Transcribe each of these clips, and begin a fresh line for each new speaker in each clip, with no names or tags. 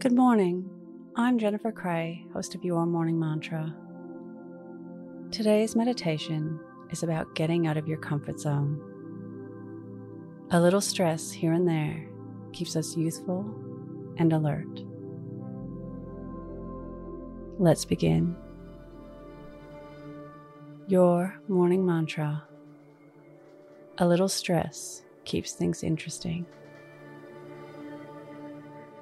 Good morning. I'm Jennifer Cray, host of Your Morning Mantra. Today's meditation is about getting out of your comfort zone. A little stress here and there keeps us youthful and alert. Let's begin. Your morning mantra. A little stress keeps things interesting.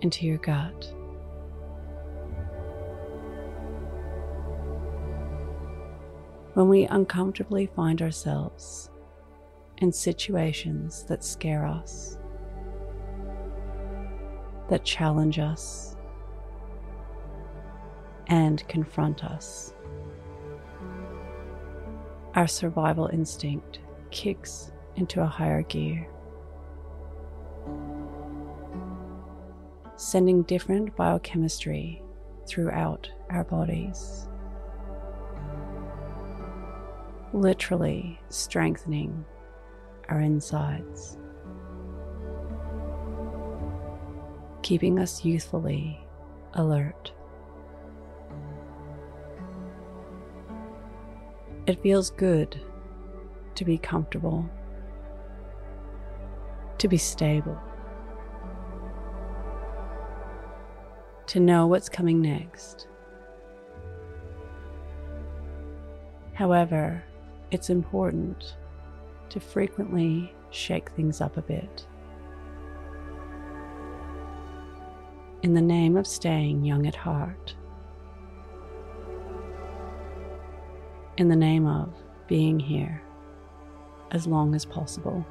into your gut. When we uncomfortably find ourselves in situations that scare us, that challenge us, and confront us, our survival instinct kicks into a higher gear. Sending different biochemistry throughout our bodies, literally strengthening our insides, keeping us youthfully alert. It feels good to be comfortable, to be stable. To know what's coming next. However, it's important to frequently shake things up a bit. In the name of staying young at heart, in the name of being here as long as possible.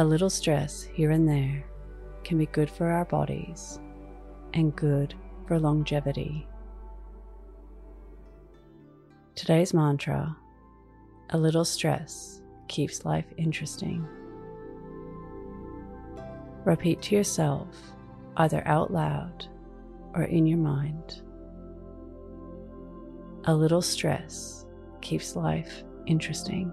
A little stress here and there can be good for our bodies and good for longevity. Today's mantra a little stress keeps life interesting. Repeat to yourself, either out loud or in your mind. A little stress keeps life interesting.